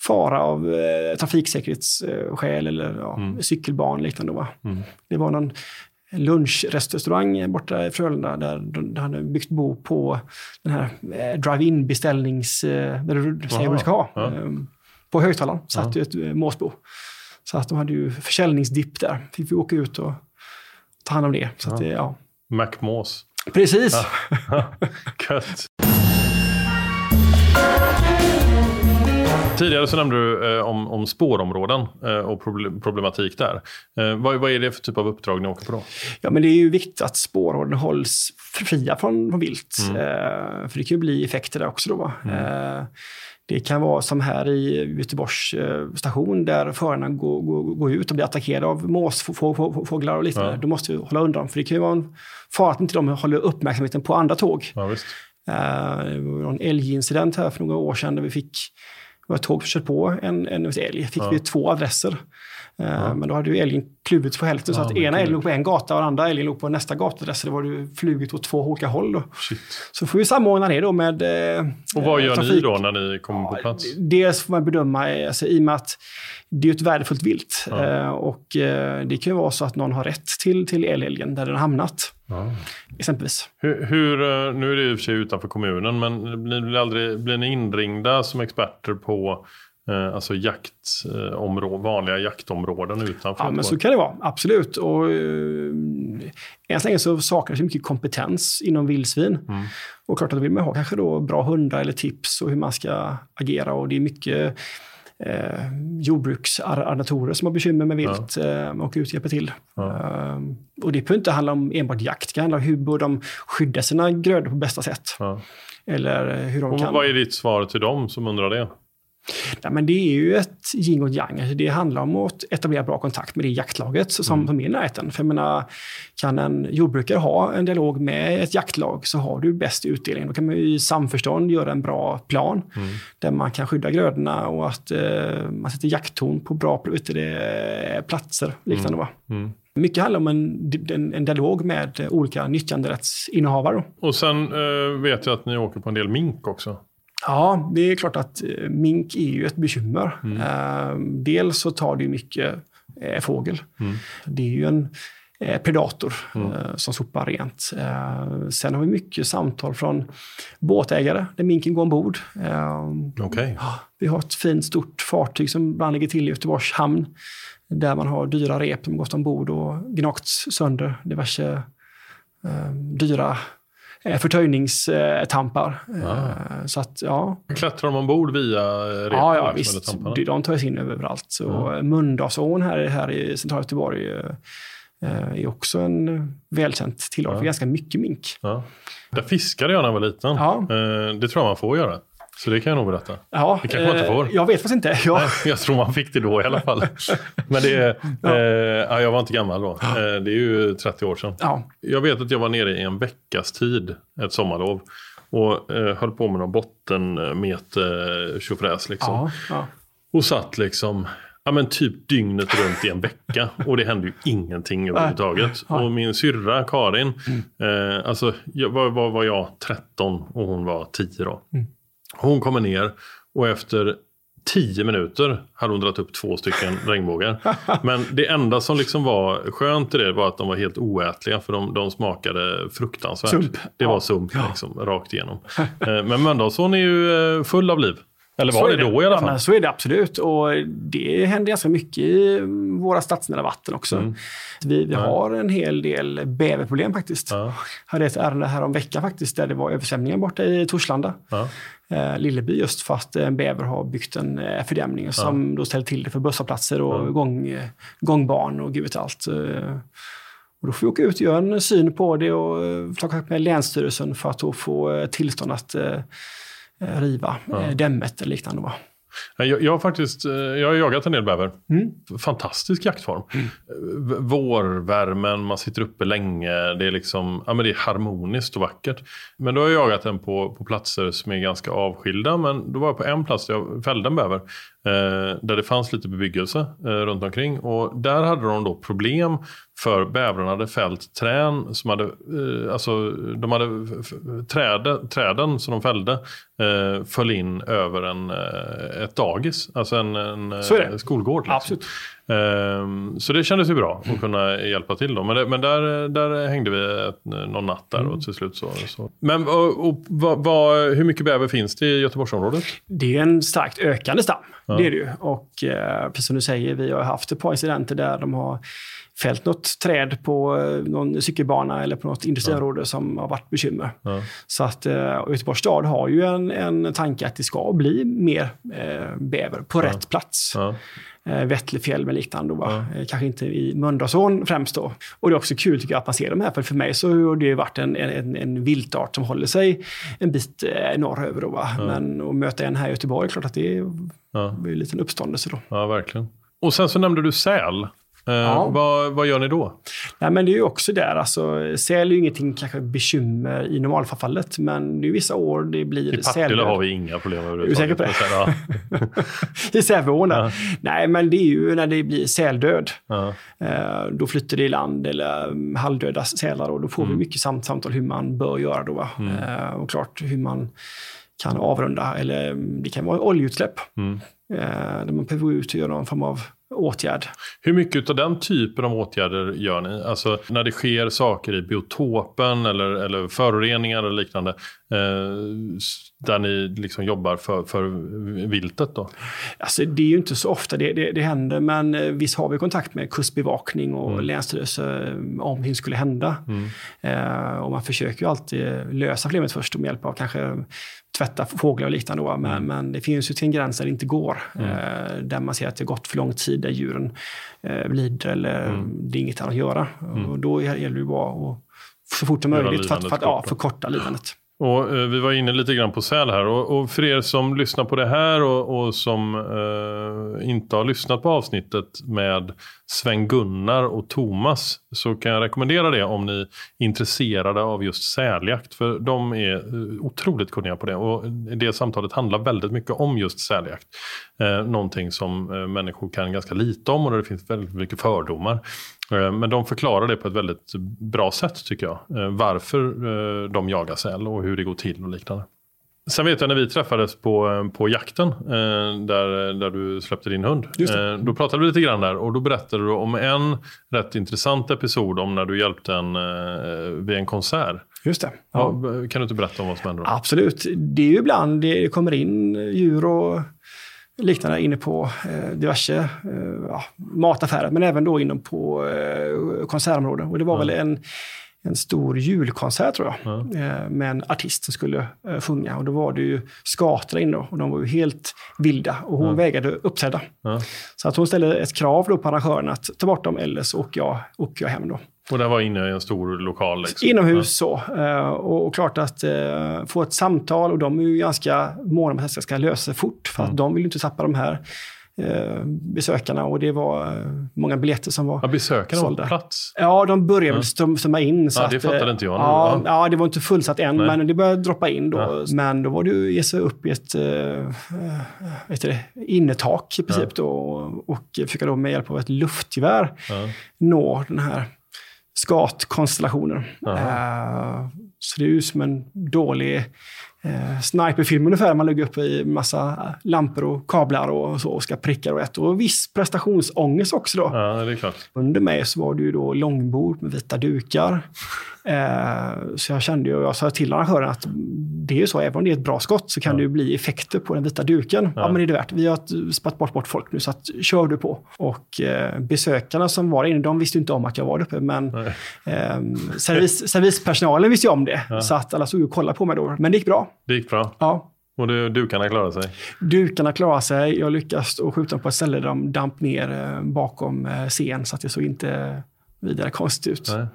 fara av eh, trafiksäkerhetsskäl eller ja, Mm. cykelban och liknande. Va? Mm. Det var någon lunchrestaurang borta i Frölunda där de de hade byggt bo på den här eh, drive-in beställnings... Eh, där du säger vad du ska ha. Ja. Eh, på högtalaren satt ju ett eh, måsbo. Så att de hade ju försäljningsdipp där. Fick vi åka ut och ta hand om det. Så att det, ja. Macmås. Precis. (laughs) Gött. Tidigare så nämnde du eh, om, om spårområden eh, och proble- problematik där. Eh, vad, vad är det för typ av uppdrag ni åker på då? Ja, men det är ju viktigt att spårområden hålls fria från, från vilt. Mm. Eh, för det kan ju bli effekter där också. Då, va? Det kan vara som här i Göteborgs eh, station där förarna går, går, går ut och blir attackerade av måsfåglar och liknande. Ja. Då måste vi hålla undan, för det kan ju vara en fara att inte de håller uppmärksamheten på andra tåg. Ja, visst. Eh, det var en älgincident här för några år sedan där vi fick det var ett tåg som kört på en, en älg. fick Ja. vi två adresser. Eh, Ja. Men då hade ju älgen kluvits på hälften så Ja, att men ena älgen låg på en gata och den andra älgen låg på nästa gatadress. Så det var ju flugit åt två olika håll. Då. Shit. Så får vi samordna det då med eh, Och vad eh, gör ni trafik. då när ni kommer på plats? Dels får man bedöma, eh, alltså, i och med att det är ett värdefullt vilt. Ja. Eh, och eh, det kan ju vara så att någon har rätt till, till älgen där den har hamnat. Ja. Exempelvis. Hur, hur, eh, nu är det i och för sig utanför kommunen, men blir, blir, aldrig, blir ni inringda som experter på eh, alltså jaktområden, vanliga jaktområden utanför? Ja, men så kan det vara. Absolut. Och, eh, än så länge så saknas det mycket kompetens inom vildsvin. Mm. Och klart att vill man ha kanske då bra hundar eller tips och hur man ska agera. Och det är mycket eh, jordbruksarrendatorer som har bekymmer med vilt eh, och hjälper till. Eh, och det behöver inte handla om enbart jakt. Det kan handla om hur bör de skydda sina grödor på bästa sätt. Ja. Eller eh, hur de Och kan... vad är ditt svar till dem som undrar det? Ja, men det är ju ett yin och yang. Alltså det handlar om att etablera bra kontakt med det jaktlaget som, som är i närheten. För jag menar, kan en jordbrukare ha en dialog med ett jaktlag så har du bäst utdelning. Då kan man ju i samförstånd göra en bra plan där man kan skydda grödorna och att eh, man sätter jaktton på bra platser. Liknande, va? Mm. Mycket handlar om en, en, en dialog med olika nyttjanderättsinnehavare. Och sen eh, vet jag att ni åker på en del mink också. Ja, det är klart att eh, mink är ju ett bekymmer. Mm. Eh, dels så tar det mycket eh, fågel. Mm. Det är ju en eh, predator eh, som sopar rent. Eh, sen har vi mycket samtal från båtägare där minken går ombord. Eh, Okej. vi har ett fint stort fartyg som ibland ligger till i Göteborgs hamn. Där man har dyra rep som gått ombord och gnagts sönder. Diverse dyra förtöjningstampar. Eh, så att, ja. Klättrar de ombord via eh, repen? Ja, ja liksom, visst. De, de tar sig in överallt. Så mm. Mölndalsån här, här i centrala Göteborg eh, är också en välkänt tillhåll Ja. för ganska mycket mink. Ja. Där fiskade jag när jag var liten. Ja. Eh, det tror jag man får göra. Så det kan jag nog berätta. Ja, Det kanske man inte eh, får. Jag vet faktiskt inte. Ja. Nej, (laughs) jag tror man fick det då i alla fall. (laughs) Men det är, eh, ja, jag var inte gammal då. Eh, det är ju 30 år sedan. Ja. Jag vet att jag var nere i en veckas tid, ett sommarlov. Och eh, höll på med någon bottenmeter tjofräs liksom. Ja, ja. Och satt liksom, ja men typ dygnet runt i en vecka. Och det hände ju ingenting överhuvudtaget. Och min syrra Karin, eh, alltså jag, var, var, var jag 13 och hon var 10 då. Hon kommer ner och efter 10 minuter hade hon dragit upp två stycken (laughs) regnbågar. Men det enda som liksom var skönt i det var att de var helt oätliga för de, de smakade fruktansvärt. Sump. Det var Ja. sump liksom, rakt igenom. Eh, Men Mölndalsån är ju eh, full av liv. Eller var det, det, då i alla fall? Ja, så är det absolut. Och det händer ganska mycket i våra stadsnära vatten också. Mm. Vi, vi ja. har en hel del bäverproblem faktiskt. Ja. Jag hade ett ärende här om veckan faktiskt där det var översvämningar borta i Torslanda. Ja. Eh, Lilleby just för att en bäver har byggt en eh, fördämning som då ställer till det för busshållplatser och gång, eh, gångbarn och gud vet allt. Eh, och då får vi åka ut och göra en syn på det och eh, ta kontakt med Länsstyrelsen för att få tillstånd att riva ja. dämmet eller liknande. Jag, jag, har faktiskt jag har jagat en del bäver. Mm. Fantastisk jaktform. Mm. Vårvärmen, man sitter uppe länge. Det är, liksom, ja, men det är harmoniskt och vackert. Men då har jag jagat den på, på platser som är ganska avskilda. Men då var jag på en plats där jag fällde en bäver. Eh, där det fanns lite bebyggelse eh, runt omkring. Och där hade de då problem för bävrarna hade fällt trän som hade, eh, alltså de hade träde, träden som de fällde eh, föll in över en, eh, ett dagis, alltså en, en så skolgård. Liksom. Absolut. Eh, så det kändes ju bra att kunna hjälpa till då. Men, det, men där, där hängde vi ett, någon natt där och mm. till slut så. så. Men och, och, vad, vad, hur mycket bäver finns det i Göteborgsområdet? Det är en starkt ökande stam. Ja. Det är det ju. Och eh, precis som du säger, vi har haft ett par incidenter där de har fällt något träd på eh, någon cykelbana eller på något industriområde ja. som har varit bekymmer. Ja. Så att eh, Göteborgs stad har ju en, en tanke att det ska bli mer eh, bäver på ja. rätt plats. Ja. Eh, Vättlefjäll med liknande. Då, ja. Eh, kanske inte i Mölndalsån främst då. Och det är också kul tycker jag att man ser de här. För för mig så har det varit en, en, en viltart som håller sig en bit eh, norröver. Då, va? Men att möta en här i Göteborg, är klart att det är, ja. en liten uppståndelse då. Ja, verkligen. Och sen så nämnde du säl. Eh, ja. vad, vad, gör ni då? Nej, men det är ju också där. Alltså, säl är ju ingenting kanske bekymmer i normalfallet, men det är vissa år det blir I Partille har vi inga problem överhuvudtaget. Är du säker på det? I (laughs) Säveån? Ja. Nej, men det är ju när det blir säldöd. Ja. Eh, då flyttar det i land eller mm, halvdöda sälar och då får mm. vi mycket samt, samtal hur man bör göra då. Mm. Eh, och klart hur man kan avrunda, eller mm, det kan vara oljeutsläpp. Mm. Där man behöver ut och göra någon form av åtgärd. Hur mycket av den typen av åtgärder gör ni? Alltså när det sker saker i biotopen eller, eller föroreningar eller liknande. Eh, där ni liksom jobbar för, för viltet då? Alltså det är ju inte så ofta det, det, det händer men eh, visst har vi kontakt med kustbevakning och mm. länsstyrelse eh, om det skulle hända. Mm. Eh, och man försöker ju alltid lösa problemet först med hjälp av kanske tvätta fåglar och liknande. Då. Men, mm. men det finns ju till en gräns där det inte går. Mm. Eh, där man ser att det gått för lång tid, där djuren eh, lider eller mm. det är inget annat att göra. Mm. Och då gäller det bara att så fort som möjligt för att, för att ja, förkorta lidandet. Och, eh, vi var inne lite grann på säl här. Och, och för er som lyssnar på det här och, och som eh, inte har lyssnat på avsnittet med Sven-Gunnar och Thomas så kan jag rekommendera det om ni är intresserade av just säljakt. För de är eh, otroligt kunniga på det och det samtalet handlar väldigt mycket om just säljakt. Eh, någonting som eh, människor kan ganska lite om och där det finns väldigt mycket fördomar. Eh, men de förklarar det på ett väldigt bra sätt tycker jag. Eh, varför de jagar säl och hur det går till och liknande. Sen vet jag när vi träffades på, på jakten där, där du släppte din hund. Då pratade vi lite grann där och då berättade du om en rätt intressant episod om när du hjälpte en vid en konsert. Just det. Ja. Kan du inte berätta om vad som händer då? Absolut. Det är ju ibland det kommer in djur och liknande inne på eh, diverse eh, ja, mataffärer, men även då inom på eh, konsertområden. Och det var mm. väl en, en stor julkonsert tror jag, mm. med en artist som skulle eh, sjunga. Och då var det ju skator inne och de var ju helt vilda och hon mm. vägrade uppträda. Så att hon ställde ett krav då på arrangören att ta bort dem eller så åker jag, åker jag hem då. Och det var inne i en stor lokal? Liksom. Inomhus så. Uh, och, och, klart att få ett samtal och de är ju ganska måna om att det ska lösa sig fort. För mm. att de vill ju inte tappa de här besökarna och det var många biljetter som var ja, besökarna sålda. på plats? Ja, de började ja. strömma in. Så ja, det fattade inte jag. Nu. Ja, ja, det var inte fullsatt än, Nej. men det började droppa in då. Ja. Men då var det ju att ge sig upp i ett vet det, innertak i princip då, och, försöka då med hjälp av ett luftgevär nå den här skatkonstellationer. Uh, så det är ju som en dålig uh, sniperfilm ungefär. Man lägger upp i massa lampor och kablar och så och ska pricka och. Och viss prestationsångest också då. Ja, det är klart. Under mig så var det ju då långbord med vita dukar. Uh, så jag kände ju, jag sa till arrangören att det är ju så, även om det är ett bra skott så kan Ja. det ju bli effekter på den vita duken. Ja. Ja. men det är det värt. Vi har spatt bort, bort folk nu så att kör du på. Och eh, besökarna som var inne, de visste ju inte om att jag var där uppe. Men eh, servis, (laughs) servispersonalen visste ju om det. Ja. Så att alla stod och kollade på mig då. Men det gick bra. Det gick bra. Ja. Och du, dukarna klarade sig. Dukarna klarade sig. Jag lyckades skjuta dem på ett ställe där de damp ner eh, bakom eh, scen så att det såg inte vidare konstigt ut. Nej.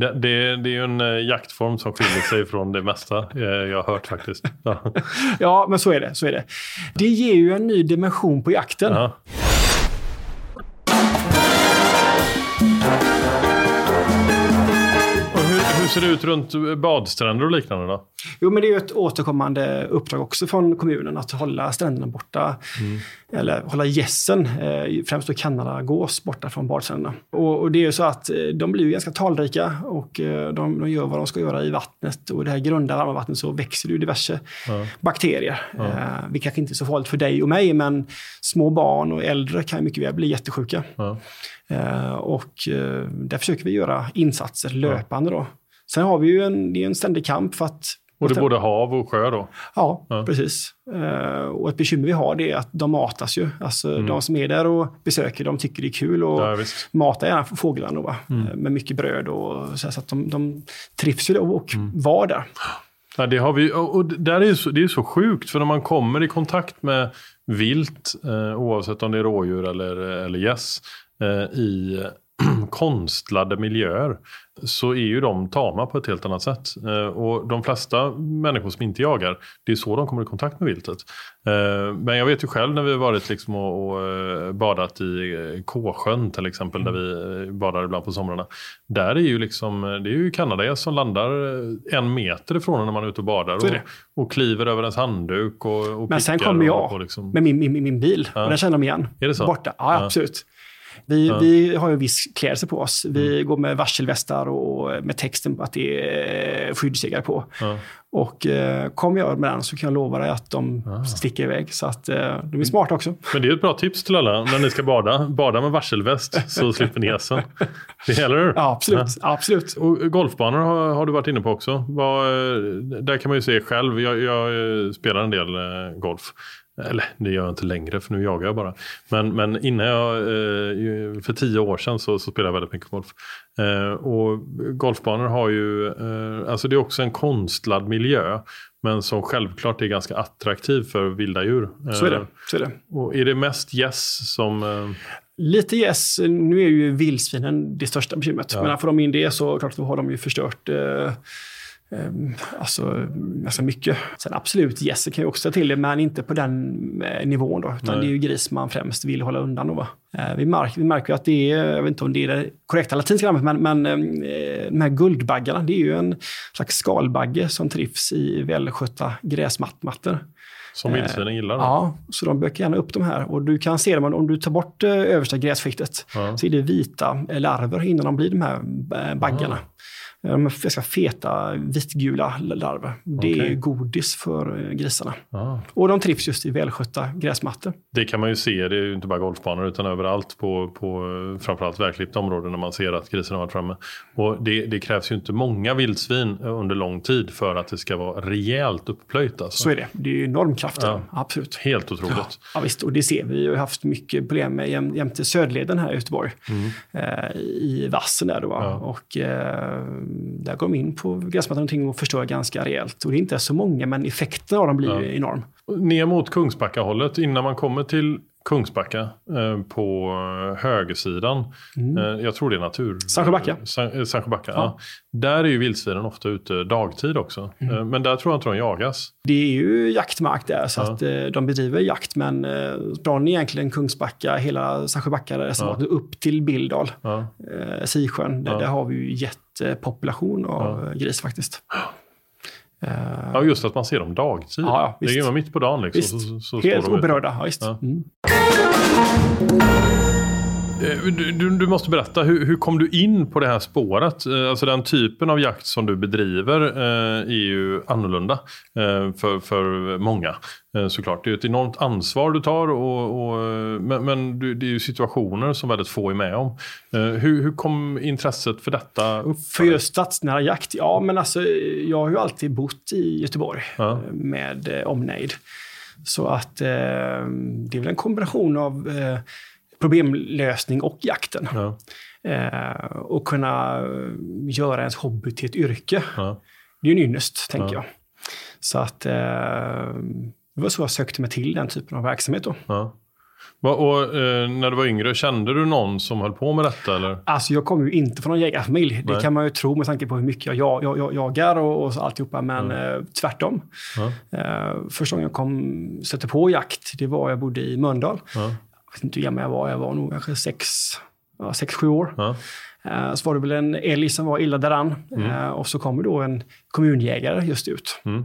Det, det, det är ju en eh, jaktform som skiljer sig från det mesta eh, jag har hört faktiskt. Ja. (laughs) Ja, men så är det. Så är det. det ger ju en ny dimension på jakten. Ja. Ser det ut runt badstränder och liknande då? Jo, men det är ett återkommande uppdrag också från kommunen att hålla stränderna borta. Eller hålla gässen, eh, främst då Kanadagås, borta från badstränderna. Och, och det är ju så att eh, de blir ju ganska talrika och eh, de, de gör vad de ska göra i vattnet. Och det här grunda varma vattnet så växer det ju diverse Ja. bakterier. Eh, vilket kanske inte är så farligt för dig och mig, men små barn och äldre kan mycket väl bli jättesjuka. Ja. Eh, och eh, där försöker vi göra insatser löpande då. Sen har vi ju en, det är en ständig kamp för att... Och det är både hav och sjö då? Ja, Ja. precis. Eh, och ett bekymmer vi har det är att de matas ju. Alltså Mm. de som är där och besöker, de tycker det är kul och Ja, matar gärna fåglarna då? Mm. Eh, med mycket bröd och så, så att de, de trivs ju och, Mm. var där. Ja, det har vi, och där är så, det är så sjukt, för när man kommer i kontakt med vilt, eh, oavsett om det är rådjur eller, eller gäss, eh, i (clears throat) konstlade miljöer, så är ju de tama på ett helt annat sätt. Eh, och de flesta människor som inte jagar, det är så de kommer i kontakt med viltet. Eh, men jag vet ju själv när vi har varit liksom och, och eh, badat i Kåsjön till exempel, där vi badar ibland på somrarna. Där är ju liksom, det är ju kanadagäss som landar en meter ifrån när man är ute och badar. Och, och kliver över ens handduk och, och Men sen kommer jag och, och liksom, med min, min, min bil Ja. och där känner de igen. Är det så? Borta. Ja, Ja. absolut. Vi, Ja. vi har ju en viss klädsel på oss. Vi Mm. går med varselvästar och med texten på att det är skyddsjägare på. Ja. Och eh, kommer jag med den så kan jag lova dig att de Ah. sticker iväg. Så att eh, de är smarta också. Men det är ett bra tips till alla när ni ska bada. Bada med varselväst så slipper ni gässen. Det gäller Ja, absolut. absolut. Och golfbanor har, har du varit inne på också. Vad, eh, där kan man ju se själv. Jag, jag eh, spelar en del eh, golf. Eller det gör jag inte längre för nu jagar jag bara. Men, men innan jag, eh, för tio år sedan så, så spelade jag väldigt mycket golf. Eh, och golfbanor har ju, eh, alltså det är också en konstlad miljö. Men som självklart är ganska attraktiv för vilda djur. Så är det. Så är det. Och är det mest gäss som... Eh, Lite yes, nu är ju vildsvinen det största bekymret. Ja. Men får de in det så klart då har de ju förstört alltså, ganska mycket. Sen absolut, gässen kan ju också till det, men inte på den eh, nivån då. Utan Nej. det är ju gris man främst vill hålla undan då. Va? Eh, vi, märker, vi märker ju att det är, jag vet inte om det är det korrekta latinska namnet, men, men eh, de här guldbaggarna, det är ju en slags skalbagge som trivs i välskötta gräsmattor. som vildsvinen gillar? då? Ja, så de bökar gärna upp de här. Och du kan se dem om du tar bort översta grässkiktet Ja. så är det vita larver innan de blir de här baggarna. Ah. Eh, De är ganska feta vitgula larver. Det Okej. är godis för eh, grisarna. Ja. Och de trivs just i välskötta gräsmattor. Det kan man ju se, det är ju inte bara golfbanor utan överallt på, på eh, framförallt välklippta områden när man ser att grisen har varit framme. Och det, det krävs ju inte många vildsvin under lång tid för att det ska vara rejält upplöjt. Alltså. Så är det. Det är ju enormkrafter. Ja. Absolut. Helt otroligt. Ja, visst, och det ser vi. Vi har haft mycket problem med jäm, jämte Söderleden här i Göteborg. Eh, I vassen där då. Mm. Ja. Och eh, där går de in på gräsmattan och förstör ganska rejält. Och det är inte så många, men effekten av dem blir Ja. enorm. Ner mot Kungsbacka-hållet, innan man kommer till Kungsbacka eh, på högersidan. Eh, jag tror det är natur. Sandsjöbacka. San- eh, Sandsjöbacka, ja. Ja. Där är ju vildsvinen ofta ute dagtid också. Eh, men där tror jag inte de jagas. Det är ju jaktmark där, så Ja. att eh, de bedriver jakt. Men eh, ni egentligen Kungsbacka, hela Sandsjöbacka, reservatet, upp till Bildal, Ja. eh, Sisjön, där, Ja. där har vi ju jättepopulation av eh, gris faktiskt. Eh, ja, just att man ser dem dagtid. Ja, ja, det är ju mitt på dagen liksom. Så, så, Helt oberörda, ja, visst. Ja. Mm. Eh, du, du, måste berätta, hur, hur, kom du in på det här spåret? Eh, alltså den typen av jakt som du bedriver eh, är ju annorlunda för, för många. Såklart, det är ett enormt ansvar du tar och, och men, men det är ju situationer som väldigt få är med om. Hur, hur kom intresset för detta upp? För just stadsnära jakt? Ja, men alltså jag har ju alltid bott i Göteborg ja. med omnejd. Så att det är väl en kombination av problemlösning och jakten. Ja. Eh, och kunna göra ens hobby till ett yrke. Ja. Det är ju en ynnest, tänker jag. Så att eh, det var så jag sökte mig till den typen av verksamhet. Då. Och, eh, när du var yngre, kände du någon som höll på med detta? Eller? Alltså jag kommer ju inte från någon jägarfamilj. Det kan man ju tro med tanke på hur mycket jag, jag, jag jagar och, och alltihopa. Men mm. eh, tvärtom. Mm. Eh, första gången jag kom, stötte på jakt, det var jag bodde i Mölndal. Mm jag vet inte hur gammal jag var, jag var nog kanske sex, ja, sex sju år. Ja. Uh, så var det väl en älg som var illa däran mm. uh, och så kommer då en kommunjägare just ut. Mm.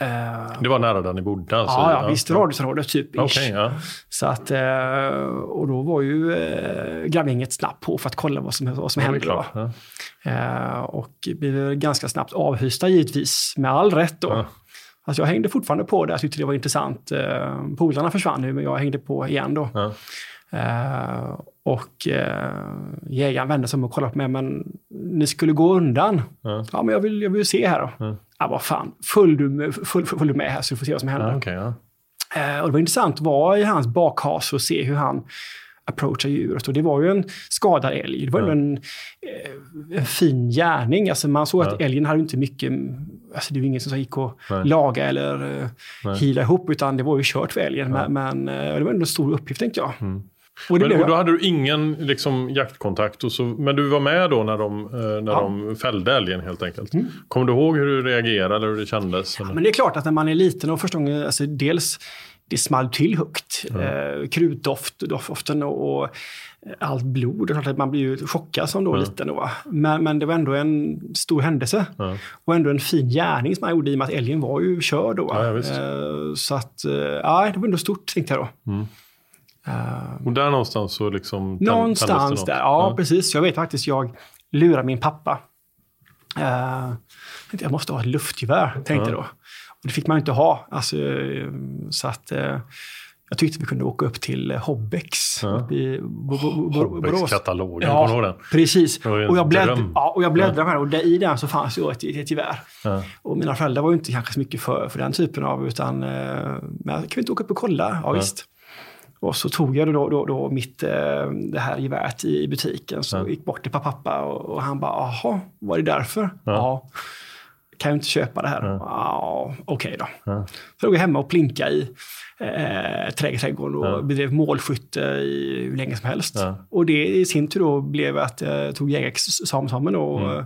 Uh, det var nära där ni bodde? Alltså. Ja, ja, visst. Radhusområdet typ. Okay, ja. Så att, och då var ju grabbgänget snabbt på för att kolla vad som, vad som ja, hände. Då. Ja. och blev ganska snabbt avhysta givetvis, med all rätt. Då. Alltså jag hängde fortfarande på det, jag tyckte det var intressant. Eh, polarna försvann nu, men jag hängde på igen då. Ja. Uh, och uh, jägaren vände sig om och kollade på mig, men ni skulle gå undan. Ja, ja men jag vill, jag vill se här då. Ja, ja vad fan, följ du, med, följ, följ du med här så du får se vad som händer. Ja, okay. Uh, och det var intressant att vara i hans bakhas och se hur han approacha djuret. Och det var ju en skadad älg. Det var ja. en, eh, en, fin gärning. Alltså man såg att älgen hade inte mycket, alltså det var ingen som gick och Nej. laga eller uh, hila ihop, utan det var ju kört för älgen. Men, men uh, det var ändå en stor uppgift tänkte jag. Mm. Och, men, och då hade du ingen liksom, jaktkontakt, och så, men du var med då när de, när ja. de fällde älgen helt enkelt. Mm. Kommer du ihåg hur du reagerade eller hur det kändes? Ja, men det är klart att när man är liten och första gången, alltså dels det small till högt. Mm. Eh, krutdoft, doften och, och allt blod. Det är klart att man blir ju chockad som då mm. liten. Då, men, men det var ändå en stor händelse. Mm. Och ändå en fin gärning som man gjorde i och med att älgen var ju körd då. Ja, eh, så att, eh, ja, det var ändå stort tänkte jag då. Mm. Uh, och där någonstans så liksom... Någonstans där, ja, ja, precis. Jag vet faktiskt, jag lurade min pappa. Jag måste ha ett luftgevär, tänkte jag då. Och det fick man inte ha. Alltså, så att, eh, jag tyckte vi kunde åka upp till Hobbex. Ja. Hobbex-katalogen, ja, den? Precis. Och jag, blädd, ja, och jag bläddrade ja. och där, i den så fanns ju ett, ett gevär. Ja. Och mina föräldrar var ju inte kanske så mycket för, för den typen av, utan eh, men kan vi inte åka upp och kolla? Ja, visst. Och så tog jag då, då, då mitt, eh, det här geväret i, butiken. Så gick bort till pappa och, och han bara, jaha, var det därför? Ja kan jag inte köpa det här? Ja. Ah, Okej okay då. Ja. Så låg jag hemma och plinka i eh, trädgården och ja. bedrev målskytte i hur länge som helst. Ja. Och det i sin tur då blev att jag tog jägarexamen och mm.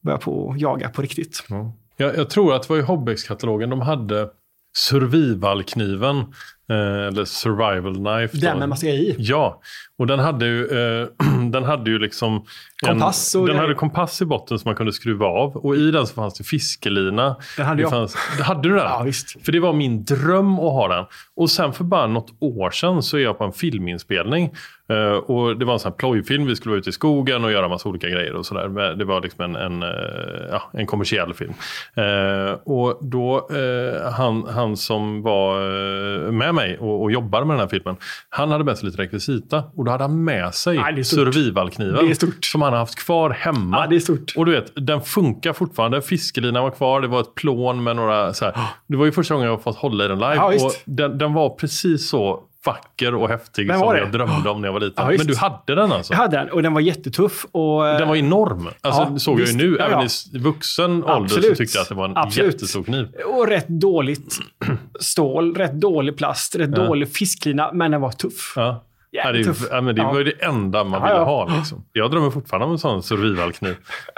började på jaga på riktigt. Ja. Jag, jag tror att det var i Hobbex-katalogen de hade survivalkniven. Eh, eller survival knife. Den med massa i? Ja, och den hade ju, eh, (clears throat) den hade ju liksom Kompass och Den hade kompass i botten som man kunde skruva av. Och i den så fanns det fiskelina. Den hade det jag. Fanns, hade du den? Ja, visst. För det var min dröm att ha den. Och sen för bara något år sedan så är jag på en filminspelning. Uh, och det var en sån här plojfilm. Vi skulle vara ute i skogen och göra massa olika grejer och sådär. Det var liksom en, en, uh, ja, en kommersiell film. Uh, och då, han, han som var med mig och, och jobbade med den här filmen. Han hade med sig lite rekvisita. Och då hade han med sig survivalkniven. Som han har haft kvar hemma. Ja, det är stort. Och du vet, den funkar fortfarande. Fiskelinan var kvar. Det var ett plån med några så här. Det var ju första gången jag fått hålla i den live. Ja, och den, den var precis så vacker och häftig som jag drömde om när jag var liten. Ja, Men du hade den alltså? Jag hade den och den var jättetuff. Och, den var enorm. Alltså, ja, såg visst, jag ju nu. Ja, Även i vuxen ålder så tyckte jag att det var en Absolut. jättestor kniv. Och rätt dåligt (clears throat) stål, rätt dålig plast, rätt dålig fisklina. Men den var tuff. Ja. Ja, det, ja, men det var ju det enda man ville ha. Liksom. Jag drömmer fortfarande om en sån survivalkniv.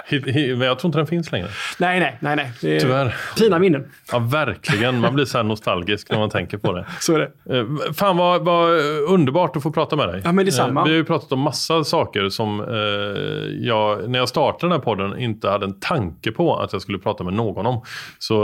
Jag tror inte den finns längre. Nej, nej, nej. nej. Det är Tyvärr. Fina minnen. Ja, verkligen. Man blir så här nostalgisk när man tänker på det. (laughs) Så är det. Eh, fan vad, vad underbart att få prata med dig. Ja, men detsamma. Eh, vi har ju pratat om massa saker som eh, jag, när jag startade den här podden, inte hade en tanke på att jag skulle prata med någon om. Så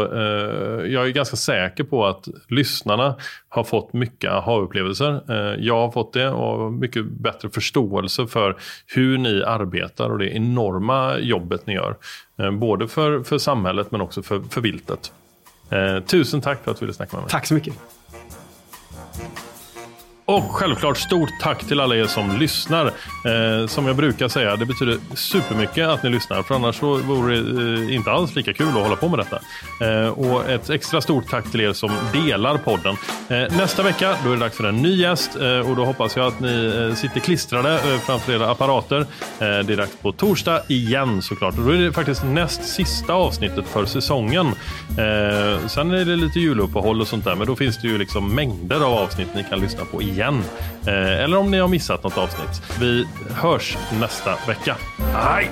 jag är ganska säker på att lyssnarna har fått mycket aha-upplevelser. Jag har fått det och mycket bättre förståelse för hur ni arbetar och det enorma jobbet ni gör. Eh, både för, för samhället men också för, för viltet. Eh, tusen tack för att du ville snacka med mig. Tack så mycket. Och självklart stort tack till alla er som lyssnar. Eh, som jag brukar säga, det betyder supermycket att ni lyssnar. För annars så vore det eh, inte alls lika kul att hålla på med detta. Eh, och ett extra stort tack till er som delar podden. Eh, nästa vecka då är det dags för en ny gäst. Eh, och då hoppas jag att ni eh, sitter klistrade eh, framför era apparater. Eh, det är dags på torsdag igen såklart. Och då är det faktiskt näst sista avsnittet för säsongen. Eh, sen är det lite juluppehåll och sånt där. Men då finns det ju liksom mängder av avsnitt ni kan lyssna på igen igen. Eh, eller om ni har missat något avsnitt. Vi hörs nästa vecka. Hej!